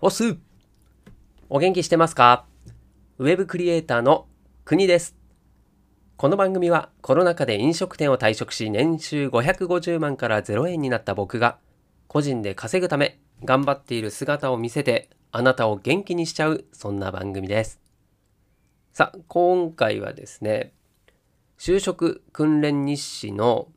おすお元気してますか？ウェブクリエイターの国です。この番組はコロナ禍で飲食店を退職し年収550万から0円になった僕が個人で稼ぐため頑張っている姿を見せてあなたを元気にしちゃうそんな番組です。さあ、今回はですね、就職訓練日誌の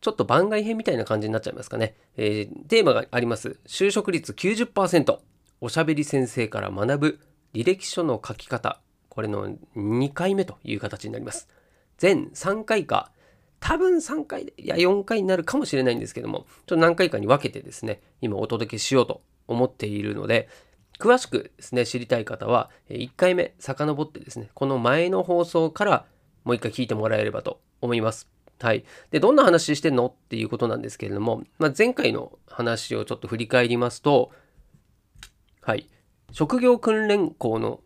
ちょっと番外編みたいな感じになっちゃいますかね。えー、テーマがあります。就職率90%。おしゃべり先生から学ぶ履歴書の書き方。これの2回目という形になります。全3回か、多分3回、いや4回になるかもしれないんですけども、ちょっと何回かに分けてですね、今お届けしようと思っているので、詳しくですね、知りたい方は、1回目遡ってですね、この前の放送からもう一回聞いてもらえればと思います。はい。で、どんな話してんの？っていうことなんですけれども、まあ、前回の話をちょっと振り返りますと、はい。職業訓練校の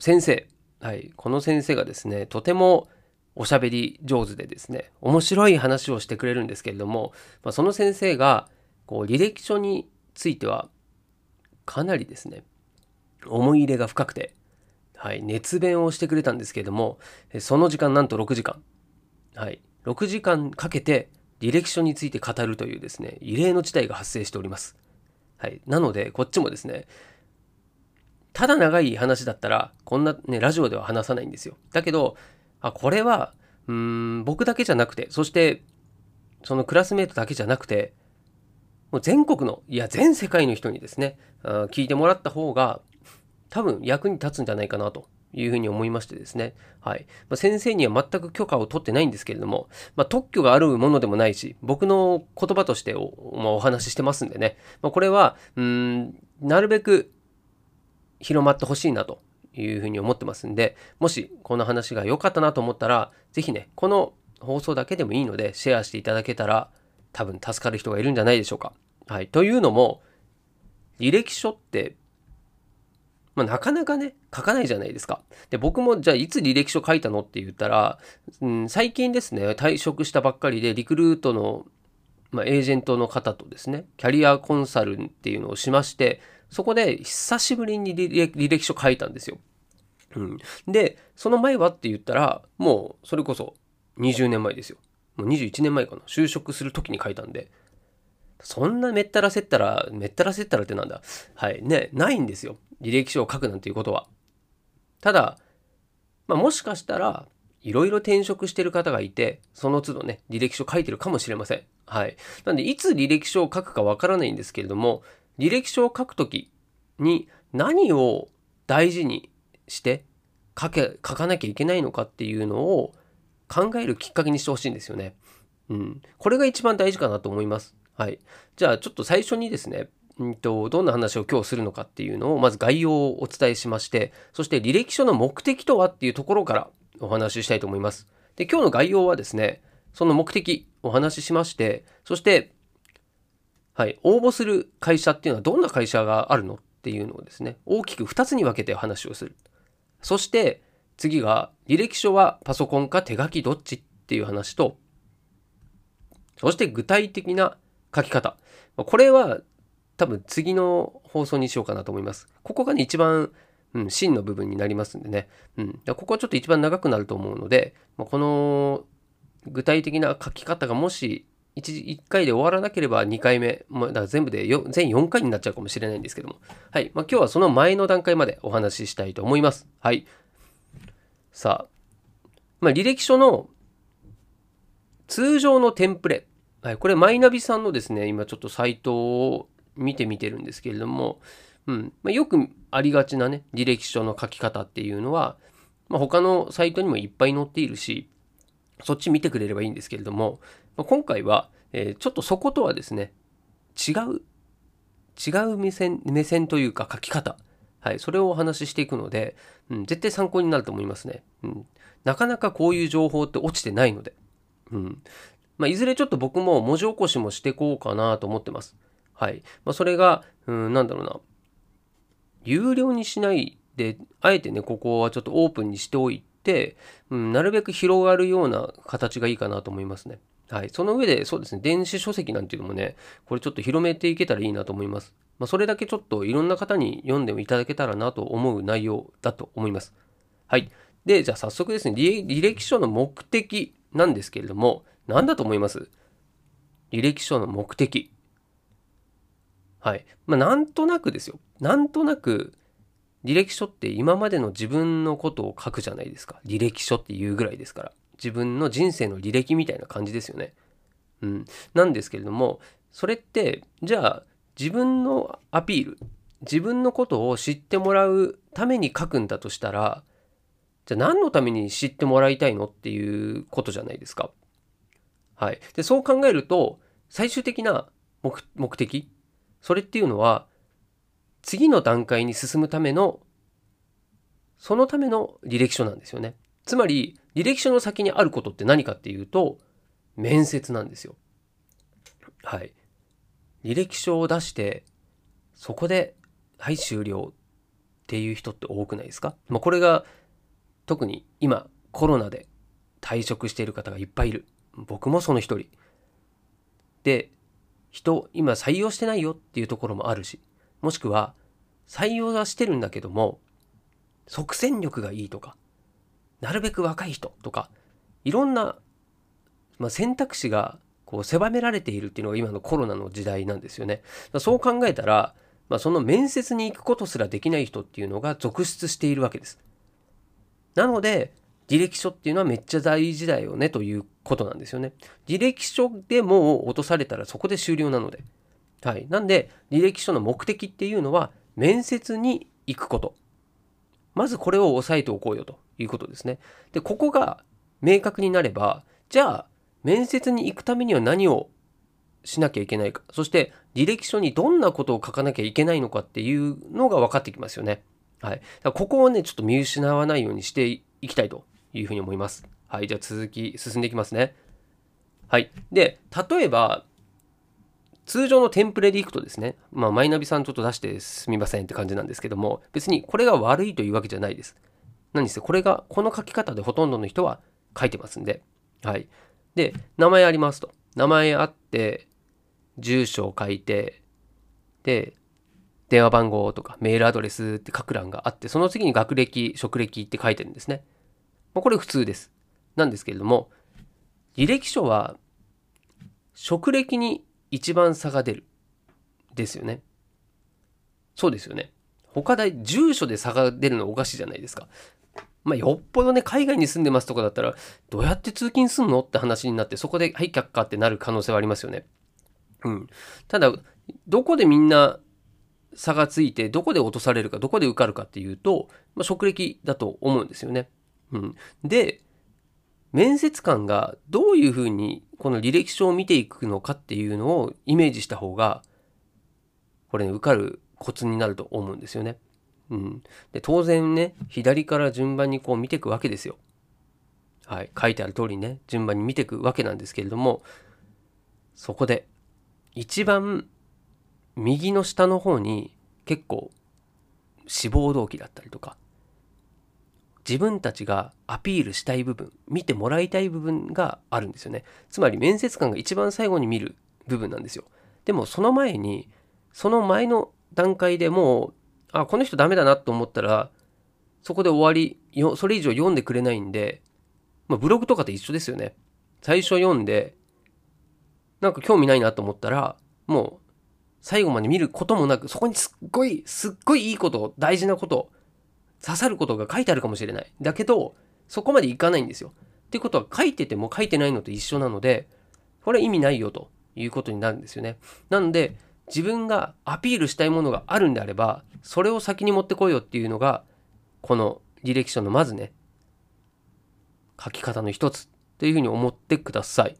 先生、はい。この先生がですね、とてもおしゃべり上手でですね、面白い話をしてくれるんですけれども、まあ、その先生が、こう、履歴書については、かなりですね、思い入れが深くて、はい、熱弁をしてくれたんですけれども、その時間なんと6時間。はい。6時間かけて履歴書について語るというですね、異例の事態が発生しております。はい。なので、こっちもですね、ただ長い話だったら、こんなね、ラジオでは話さないんですよ。だけど、あ、これは、うん、僕だけじゃなくて、そして、そのクラスメートだけじゃなくて、もう全国の、いや、全世界の人にですね、聞いてもらった方が、多分役に立つんじゃないかなというふうに思いましてですね。はい。まあ、先生には全く許可を取ってないんですけれども、まあ、特許があるものでもないし、僕の言葉としてお,、まあ、お話ししてますんでね。まあ、これは、うん、なるべく広まってほしいなというふうに思ってますんで、もしこの話が良かったなと思ったら、ぜひね、この放送だけでもいいのでシェアしていただけたら、多分助かる人がいるんじゃないでしょうか。はい。というのも、履歴書ってまあ、なかなかね、書かないじゃないですか。で、僕もじゃあいつ履歴書書いたのって言ったら、うん、最近ですね、退職したばっかりでリクルートの、まあ、エージェントの方とですね、キャリアコンサルっていうのをしまして、そこで久しぶりに履歴書書いたんですよ。うん、で、その前はって言ったら、もうそれこそ20年前ですよ。もう21年前かな。就職する時に書いたんで、そんなめったらせったら、めったらせったらってなんだ。はい。ね、ないんですよ。履歴書を書くなんていうことは。ただ、まあ、もしかしたら、いろいろ転職してる方がいて、その都度ね、履歴書書いてるかもしれません。はい。なんで、いつ履歴書を書くかわからないんですけれども、履歴書を書くときに何を大事にして書け、書かなきゃいけないのかっていうのを考えるきっかけにしてほしいんですよね。うん。これが一番大事かなと思います。はい。じゃあ、ちょっと最初にですね、んと、どんな話を今日するのかっていうのを、まず概要をお伝えしまして、そして履歴書の目的とはっていうところからお話ししたいと思います。で、今日の概要はですね、その目的お話ししまして、そして、はい、応募する会社っていうのはどんな会社があるのっていうのをですね、大きく2つに分けて話をする。そして、次が、履歴書はパソコンか手書きどっちっていう話と、そして具体的な書き方。これは多分次の放送にしようかなと思います。ここがね、一番、うん、真の部分になりますんでね。うん。ここはちょっと一番長くなると思うので、ま、この具体的な書き方がもし 1, 1回で終わらなければ2回目、だから全部で全4回になっちゃうかもしれないんですけども。はい。まあ、今日はその前の段階までお話ししたいと思います。はい。さあ、まあ、履歴書の通常のテンプレ。はい。これ、マイナビさんのですね、今ちょっとサイトを見てみてるんですけれども、うんまあ、よくありがちなね、履歴書の書き方っていうのは、まあ、他のサイトにもいっぱい載っているし、そっち見てくれればいいんですけれども、今回は、えー、ちょっとそことはですね、違う、違う目線、目線というか書き方、はい、それをお話ししていくので、うん、絶対参考になると思いますね。うん、なかなかこういう情報って落ちてないので、うんまあ、いずれちょっと僕も文字起こしもしてこうかなと思ってます。はい。まあ、それが、うん、なんだろうな。有料にしないで、あえてね、ここはちょっとオープンにしておいて、うん、なるべく広がるような形がいいかなと思いますね。はい。その上で、そうですね、電子書籍なんていうのもね、これちょっと広めていけたらいいなと思います。まあ、それだけちょっといろんな方に読んでもいただけたらなと思う内容だと思います。はい。で、じゃあ早速ですね、履歴書の目的なんですけれども、何だと思います？履歴書の目的。はい。まあ、なんとなくですよ。なんとなく、履歴書って今までの自分のことを書くじゃないですか。履歴書っていうぐらいですから。自分の人生の履歴みたいな感じですよね。うん。なんですけれども、それって、じゃあ、自分のアピール、自分のことを知ってもらうために書くんだとしたら、じゃあ何のために知ってもらいたいのっていうことじゃないですか。はい。で、そう考えると、最終的な目的、それっていうのは、次の段階に進むための、そのための履歴書なんですよね。つまり、履歴書の先にあることって何かっていうと、面接なんですよ。はい。履歴書を出して、そこで、はい、終了っていう人って多くないですか？まあ、これが、特に今、コロナで退職している方がいっぱいいる。僕もその一人。で、人、今採用してないよっていうところもあるし、もしくは、採用はしてるんだけども、即戦力がいいとか、なるべく若い人とか、いろんな、まあ、選択肢がこう狭められているっていうのが今のコロナの時代なんですよね。そう考えたら、まあ、その面接に行くことすらできない人っていうのが続出しているわけです。なので、履歴書っていうのはめっちゃ大事だよねということなんですよね。履歴書でも落とされたらそこで終了なので。はい。なんで、履歴書の目的っていうのは、面接に行くこと。まずこれを押さえておこうよということですね。で、ここが明確になれば、じゃあ、面接に行くためには何をしなきゃいけないか。そして、履歴書にどんなことを書かなきゃいけないのかっていうのが分かってきますよね。はい。ここをね、ちょっと見失わないようにしていきたいというふうに思います。はい。じゃあ続き、進んでいきますね。はい。で、例えば、通常のテンプレでいくとですね、まあ、マイナビさんちょっと出してすみませんって感じなんですけども、別にこれが悪いというわけじゃないです。何せこれが、この書き方でほとんどの人は書いてますんで。はい。で、名前ありますと。名前あって、住所を書いて、で、電話番号とかメールアドレスって書く欄があって、その次に学歴、職歴って書いてるんですね。まこれ普通です。なんですけれども、履歴書は、職歴に一番差が出る。ですよね。そうですよね。他で住所で差が出るのおかしいじゃないですか。まあ、よっぽどね、海外に住んでますとかだったら、どうやって通勤すんのって話になって、そこで、はい、却下ってなる可能性はありますよね。うん。ただ、どこでみんな差がついて、どこで落とされるか、どこで受かるかっていうと、まあ、職歴だと思うんですよね。うん。で、面接官がどういうふうにこの履歴書を見ていくのかっていうのをイメージした方が、これね、受かるコツになると思うんですよね。うん。で、当然ね、左から順番にこう見ていくわけですよ。はい。書いてある通りね、順番に見ていくわけなんですけれども、そこで、一番右の下の方に結構志望動機だったりとか、自分たちがアピールしたい部分、見てもらいたい部分があるんですよね。つまり面接官が一番最後に見る部分なんですよ。でもその前に、その前の段階でもう、あ、この人ダメだなと思ったら、そこで終わり、よそれ以上読んでくれないんで、まあ、ブログとかと一緒ですよね。最初読んで、なんか興味ないなと思ったら、もう最後まで見ることもなく、そこにすっごい、すっごいいいこと、大事なこと、刺さることが書いてあるかもしれない。だけど、そこまでいかないんですよ。ってことは書いてても書いてないのと一緒なので、これ意味ないよということになるんですよね。なので、自分がアピールしたいものがあるんであれば、それを先に持ってこいよっていうのが、この履歴書のまずね、書き方の一つというふうに思ってください。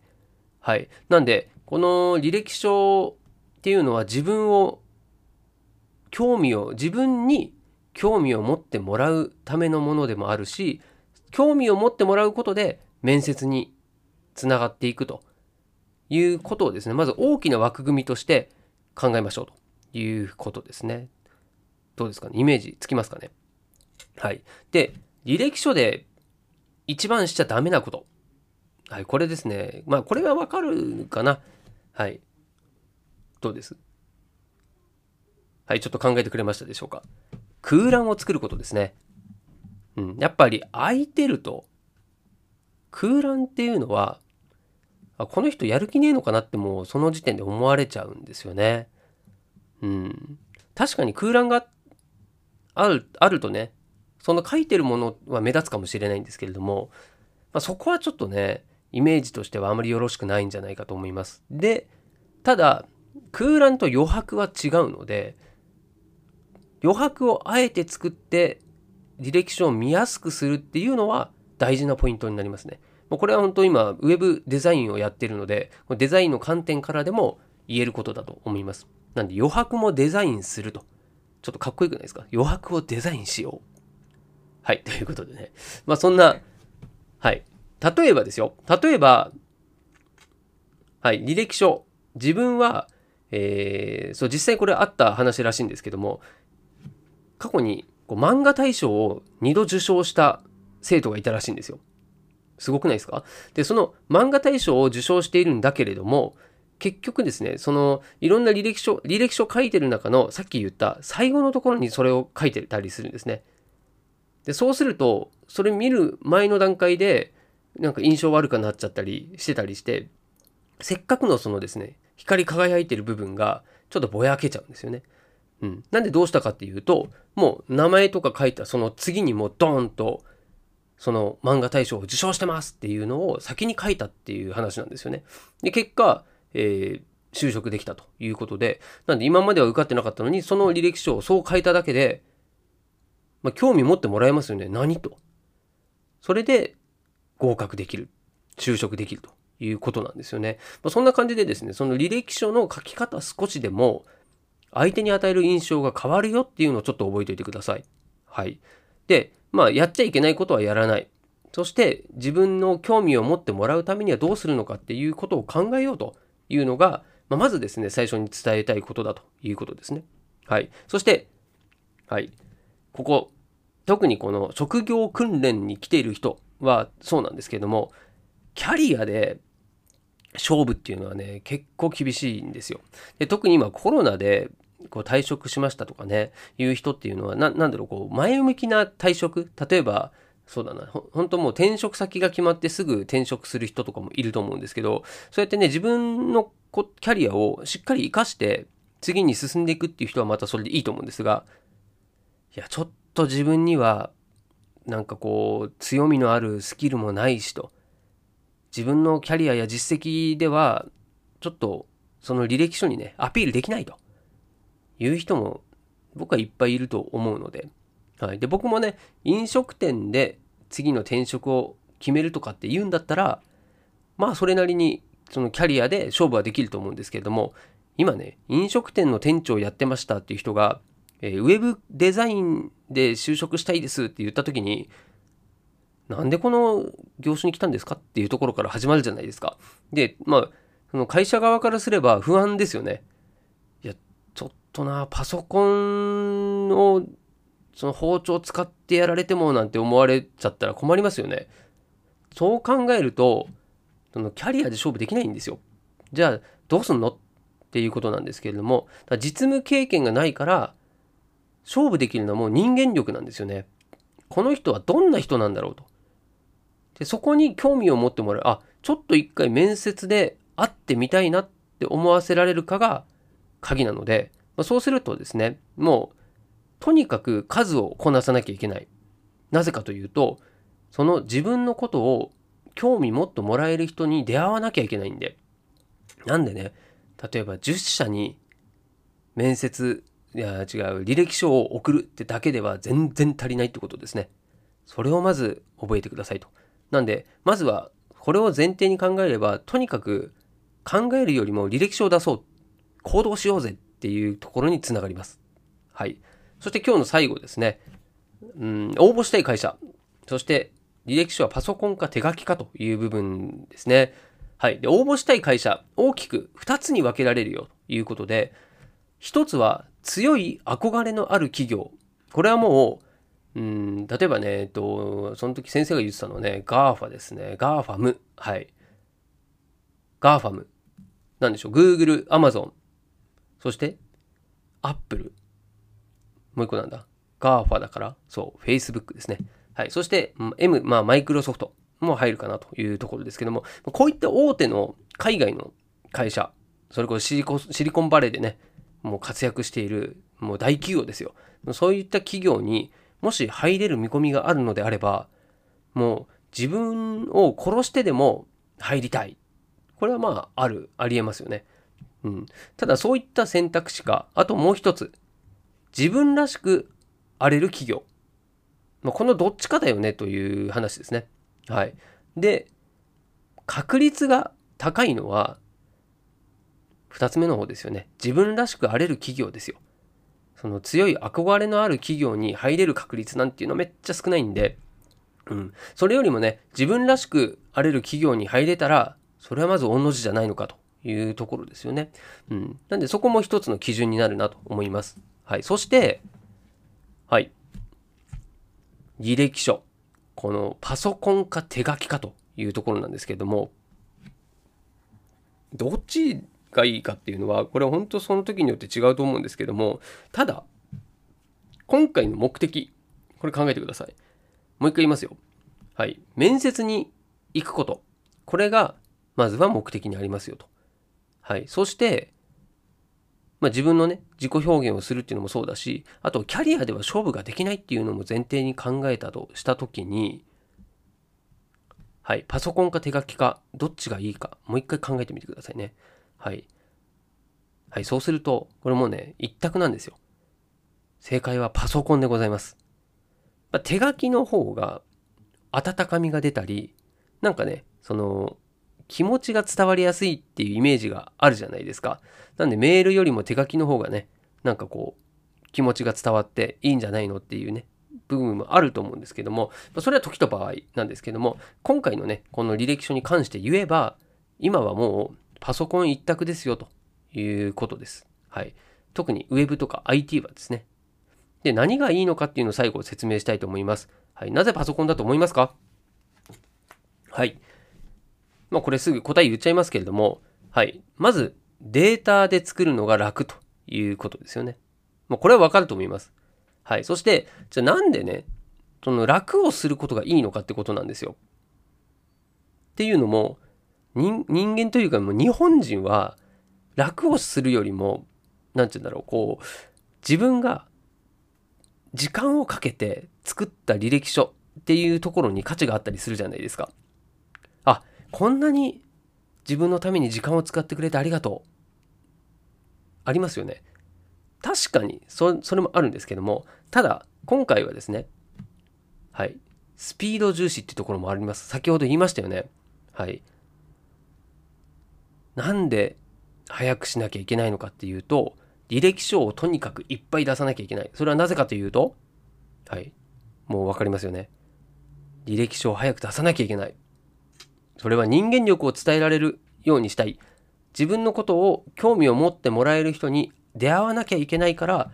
はい。なんで、この履歴書っていうのは自分を、興味を、自分に興味を持ってもらうためのものでもあるし、興味を持ってもらうことで面接につながっていくということをですね、まず大きな枠組みとして考えましょうということですね。どうですかね？イメージつきますかね？はい。で、履歴書で一番しちゃダメなこと。はい、これですね。まあ、これがわかるかな？はい。どうです？はい、ちょっと考えてくれましたでしょうか？空欄を作ることですね。うん、やっぱり空いてると、空欄っていうのは、あこの人やる気ねえのかなってもうその時点で思われちゃうんですよね。うん。確かに空欄があるあるとね、その書いてるものは目立つかもしれないんですけれども、まあ、そこはちょっとね、イメージとしてはあまりよろしくないんじゃないかと思います。で、ただ、空欄と余白は違うので、余白をあえて作って履歴書を見やすくするっていうのは大事なポイントになりますね。もうこれは本当今、ウェブデザインをやってるので、デザインの観点からでも言えることだと思います。なんで余白もデザインすると。ちょっとかっこよくないですか？余白をデザインしよう。はい、ということでね。まあそんな、はい。例えばですよ。例えば、はい、履歴書。自分は、えー、そう、実際これあった話らしいんですけども、過去にこう漫画大賞を2度受賞した生徒がいたらしいんですよ。すごくないですか？で、その漫画大賞を受賞しているんだけれども、結局ですね、そのいろんな履歴書、履歴書書いてる中のさっき言った最後のところにそれを書いてたりするんですね。で、そうすると、それ見る前の段階で、なんか印象悪くなっちゃったりしてたりして、せっかくのそのですね、光り輝いてる部分がちょっとぼやけちゃうんですよね。うん。なんでどうしたかっていうと、もう名前とか書いたその次にもうドーンと、その漫画大賞を受賞してますっていうのを先に書いたっていう話なんですよね。で、結果、えー、就職できたということで、なんで今までは受かってなかったのに、その履歴書をそう書いただけで、まあ、興味持ってもらえますよね。何と。それで合格できる。就職できるということなんですよね。まあ、そんな感じでですね、その履歴書の書き方少しでも、相手に与える印象が変わるよっていうのをちょっと覚えておいてください。はい。で、まあ、やっちゃいけないことはやらない。そして、自分の興味を持ってもらうためにはどうするのかっていうことを考えようというのが、まあ、まずですね、最初に伝えたいことだということですね。はい。そして、はい。ここ、特にこの職業訓練に来ている人はそうなんですけれども、キャリアで勝負っていうのはね、結構厳しいんですよ。で特に今コロナでこう退職しましたとかね、いう人っていうのは、ななんだろう、こう、前向きな退職？例えば、そうだな、ほ本当もう転職先が決まってすぐ転職する人とかもいると思うんですけど、そうやってね、自分のこキャリアをしっかり活かして、次に進んでいくっていう人はまたそれでいいと思うんですが、いや、ちょっと自分には、なんかこう、強みのあるスキルもないしと、自分のキャリアや実績では、ちょっと、その履歴書にね、アピールできないと。いう人も僕はいっぱいいると思うので、はい。で、僕もね、飲食店で次の転職を決めるとかって言うんだったら、まあそれなりにそのキャリアで勝負はできると思うんですけれども、今ね、飲食店の店長やってましたっていう人が、えー、ウェブデザインで就職したいですって言った時に、なんでこの業種に来たんですかっていうところから始まるじゃないですか。で、まあ、その会社側からすれば不安ですよね。とな、パソコンを、その包丁使ってやられてもなんて思われちゃったら困りますよね。そう考えると、そのキャリアで勝負できないんですよ。じゃあ、どうすんのっていうことなんですけれども、実務経験がないから、勝負できるのはもう人間力なんですよね。この人はどんな人なんだろうと。でそこに興味を持ってもらう。あ、ちょっと一回面接で会ってみたいなって思わせられるかが鍵なので、まそうするとですね、もう、とにかく数をこなさなきゃいけない。なぜかというと、その自分のことを興味持ってもらえる人に出会わなきゃいけないんで。なんでね、例えば10社に面接、いや違う、履歴書を送るってだけでは全然足りないってことですね。それをまず覚えてくださいと。なんで、まずはこれを前提に考えれば、とにかく考えるよりも履歴書を出そう。行動しようぜっていうところにつながります。はい。そして今日の最後ですね。うん、応募したい会社。そして履歴書はパソコンか手書きかという部分ですね。はい。で、応募したい会社、大きく2つに分けられるよということで、1つは強い憧れのある企業。これはもう、うん、例えばね、えっと、その時先生が言ってたのはね、GAFA ですね。GAFAM。はい。GAFAM、なんでしょう、Google、Amazon、そして Apple、もう一個なんだ、GAFA だから、そう、Facebook ですね。はい。そして、M、まあ、マイクロソフトも入るかなというところですけども、こういった大手の海外の会社、それこそシリコシリコンバレーでね、もう活躍している、もう大企業ですよ。そういった企業にもし入れる見込みがあるのであれば、もう自分を殺してでも入りたい。これはまあ、ある、ありえますよね。うん。ただそういった選択肢か、あともう一つ、自分らしく荒れる企業。まあ、このどっちかだよねという話ですね。はい。で、確率が高いのは、2つ目の方ですよね。自分らしく荒れる企業ですよ。その強い憧れのある企業に入れる確率なんていうのはめっちゃ少ないんで、うん。それよりもね、自分らしく荒れる企業に入れたら、それはまず御の字じゃないのかというところですよね。うん。なんでそこも一つの基準になるなと思います。はい。そして、はい。履歴書。このパソコンか手書きかというところなんですけれども、どっちがいいかっていうのは、これは本当その時によって違うと思うんですけども、ただ、今回の目的、これ考えてください。もう一回言いますよ。はい。面接に行くこと。これが、まずは目的にありますよと。はい。そして、まあ、自分のね、自己表現をするっていうのもそうだし、あと、キャリアでは勝負ができないっていうのも前提に考えたとしたときに、はい。パソコンか手書きか、どっちがいいか、もう一回考えてみてくださいね。はい。はい、そうすると、これもね、一択なんですよ。正解はパソコンでございます。まあ、手書きの方が温かみが出たり、なんかね、その、気持ちが伝わりやすいっていうイメージがあるじゃないですか。なんでメールよりも手書きの方がね、なんかこう、気持ちが伝わっていいんじゃないのっていうね、部分もあると思うんですけども、それは時と場合なんですけども、今回のね、この履歴書に関して言えば、今はもうパソコン一択ですよということです。はい。特に Web とか IT はですね。で、何がいいのかっていうのを最後説明したいと思います。はい。なぜパソコンだと思いますか？はい。まあこれすぐ答え言っちゃいますけれども、はい。まずデータで作るのが楽ということですよね。まあこれはわかると思います。はい。そして、じゃあなんでね、その楽をすることがいいのかってことなんですよ。っていうのも、人間というかもう日本人は楽をするよりも何て言うんだろうこう自分が時間をかけて作った履歴書っていうところに価値があったりするじゃないですか。こんなに自分のために時間を使ってくれてありがとう。ありますよね。確かにそそれもあるんですけどもただ今回はですねはいスピード重視っていうところもあります先ほど言いましたよねはいなんで早くしなきゃいけないのかっていうと、履歴書をとにかくいっぱい出さなきゃいけない。それはなぜかというと、はい。もうわかりますよね。履歴書を早く出さなきゃいけない。それは人間力を伝えられるようにしたい。自分のことを興味を持ってもらえる人に出会わなきゃいけないから、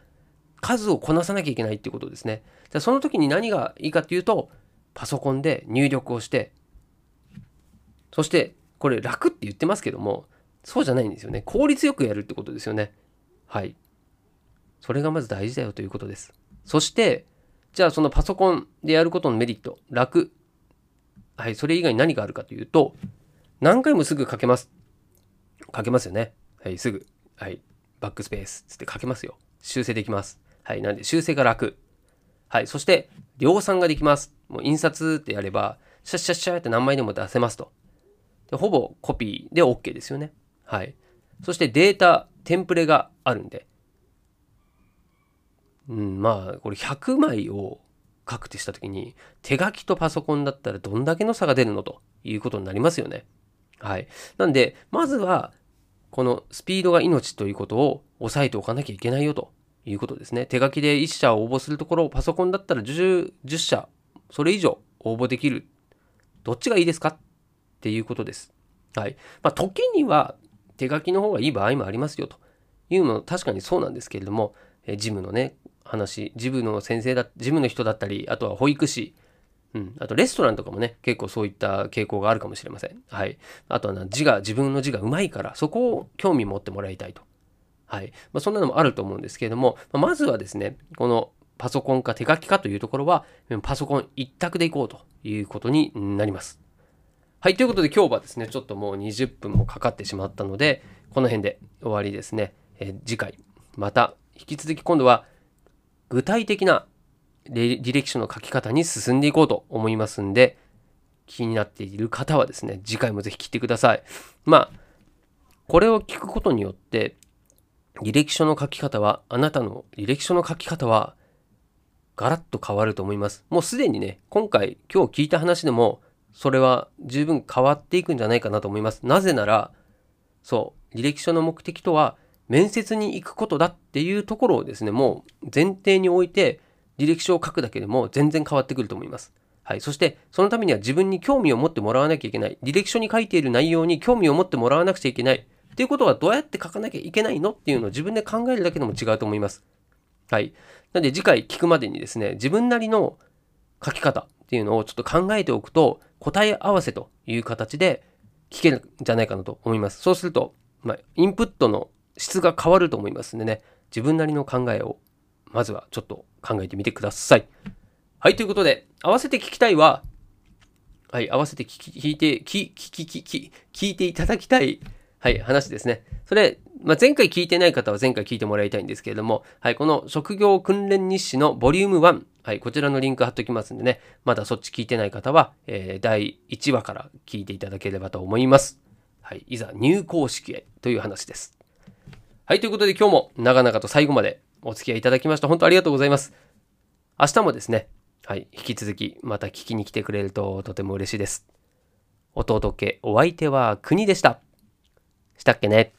数をこなさなきゃいけないっていうことですね。じゃその時に何がいいかっていうと、パソコンで入力をして、そしてこれ楽って言ってますけども、そうじゃないんですよね。効率よくやるってことですよね。はい。それがまず大事だよということです。そして、じゃあそのパソコンでやることのメリット、楽。はい、それ以外に何があるかというと、何回もすぐ書けます。書けますよね。はい、すぐ。はい、バックスペースつって書けますよ。修正できます。はい、なんで修正が楽。はい、そして量産ができます。もう印刷ってやれば、シャッシャッシャッって何枚でも出せますと。でほぼコピーで OK ですよね。はい。そしてデータ、テンプレがあるんで。うん、まあ、これ100枚を書くってした時に、手書きとパソコンだったらどんだけの差が出るの？ということになりますよね。はい。なんで、まずは、このスピードが命ということを押さえておかなきゃいけないよということですね。手書きで1社応募するところを、パソコンだったら 10, 10社、それ以上応募できる。どっちがいいですか？っていうことです。はい。まあ、時には手書きの方がいい場合もありますよというのも確かにそうなんですけれども、えジムのね、話、ジムの先生だ、ジムの人だったり、あとは保育士、うん。あと、レストランとかもね、結構そういった傾向があるかもしれません。はい。あとはな、字が、自分の字がうまいから、そこを興味持ってもらいたいと。はい。まあ、そんなのもあると思うんですけれども、まずはですね、このパソコンか手書きかというところは、パソコン一択でいこうということになります。はい。ということで今日はですね、ちょっともう20分もかかってしまったので、この辺で終わりですね。え、次回、また引き続き今度は具体的な履歴書の書き方に進んでいこうと思いますんで、気になっている方はですね、次回もぜひ聞いてください。まあ、これを聞くことによって、履歴書の書き方は、あなたの履歴書の書き方は、ガラッと変わると思います。もうすでにね、今回、今日聞いた話でも、それは十分変わっていくんじゃないかなと思います。なぜなら、そう、履歴書の目的とは、面接に行くことだっていうところをですね、もう前提に置いて、履歴書を書くだけでも全然変わってくると思います。はい。そして、そのためには自分に興味を持ってもらわなきゃいけない。履歴書に書いている内容に興味を持ってもらわなくちゃいけない。っていうことはどうやって書かなきゃいけないの？っていうのを自分で考えるだけでも違うと思います。はい。なので次回聞くまでにですね、自分なりの書き方っていうのをちょっと考えておくと、答え合わせという形で聞けるんじゃないかなと思います。そうすると、まあ、インプットの質が変わると思いますんでね、自分なりの考えをまずはちょっと考えてみてください。はい、ということで、合わせて聞きたいは、はい、合わせて聞き聞いて、聞、聞、聞、聞、聞いていただきたい、はい、話ですね。それ、まあ、前回聞いてない方は前回聞いてもらいたいんですけれども、はい、この職業訓練日誌のボリューム1、はい、こちらのリンク貼っときますんでね、まだそっち聞いてない方は、えー、第1話から聞いていただければと思います。はい、いざ入校式へという話です。はい、ということで今日も長々と最後までお付き合いいただきました。本当ありがとうございます。明日もですね、はい、引き続きまた聞きに来てくれるととても嬉しいです。弟家お相手は国でした。したっけね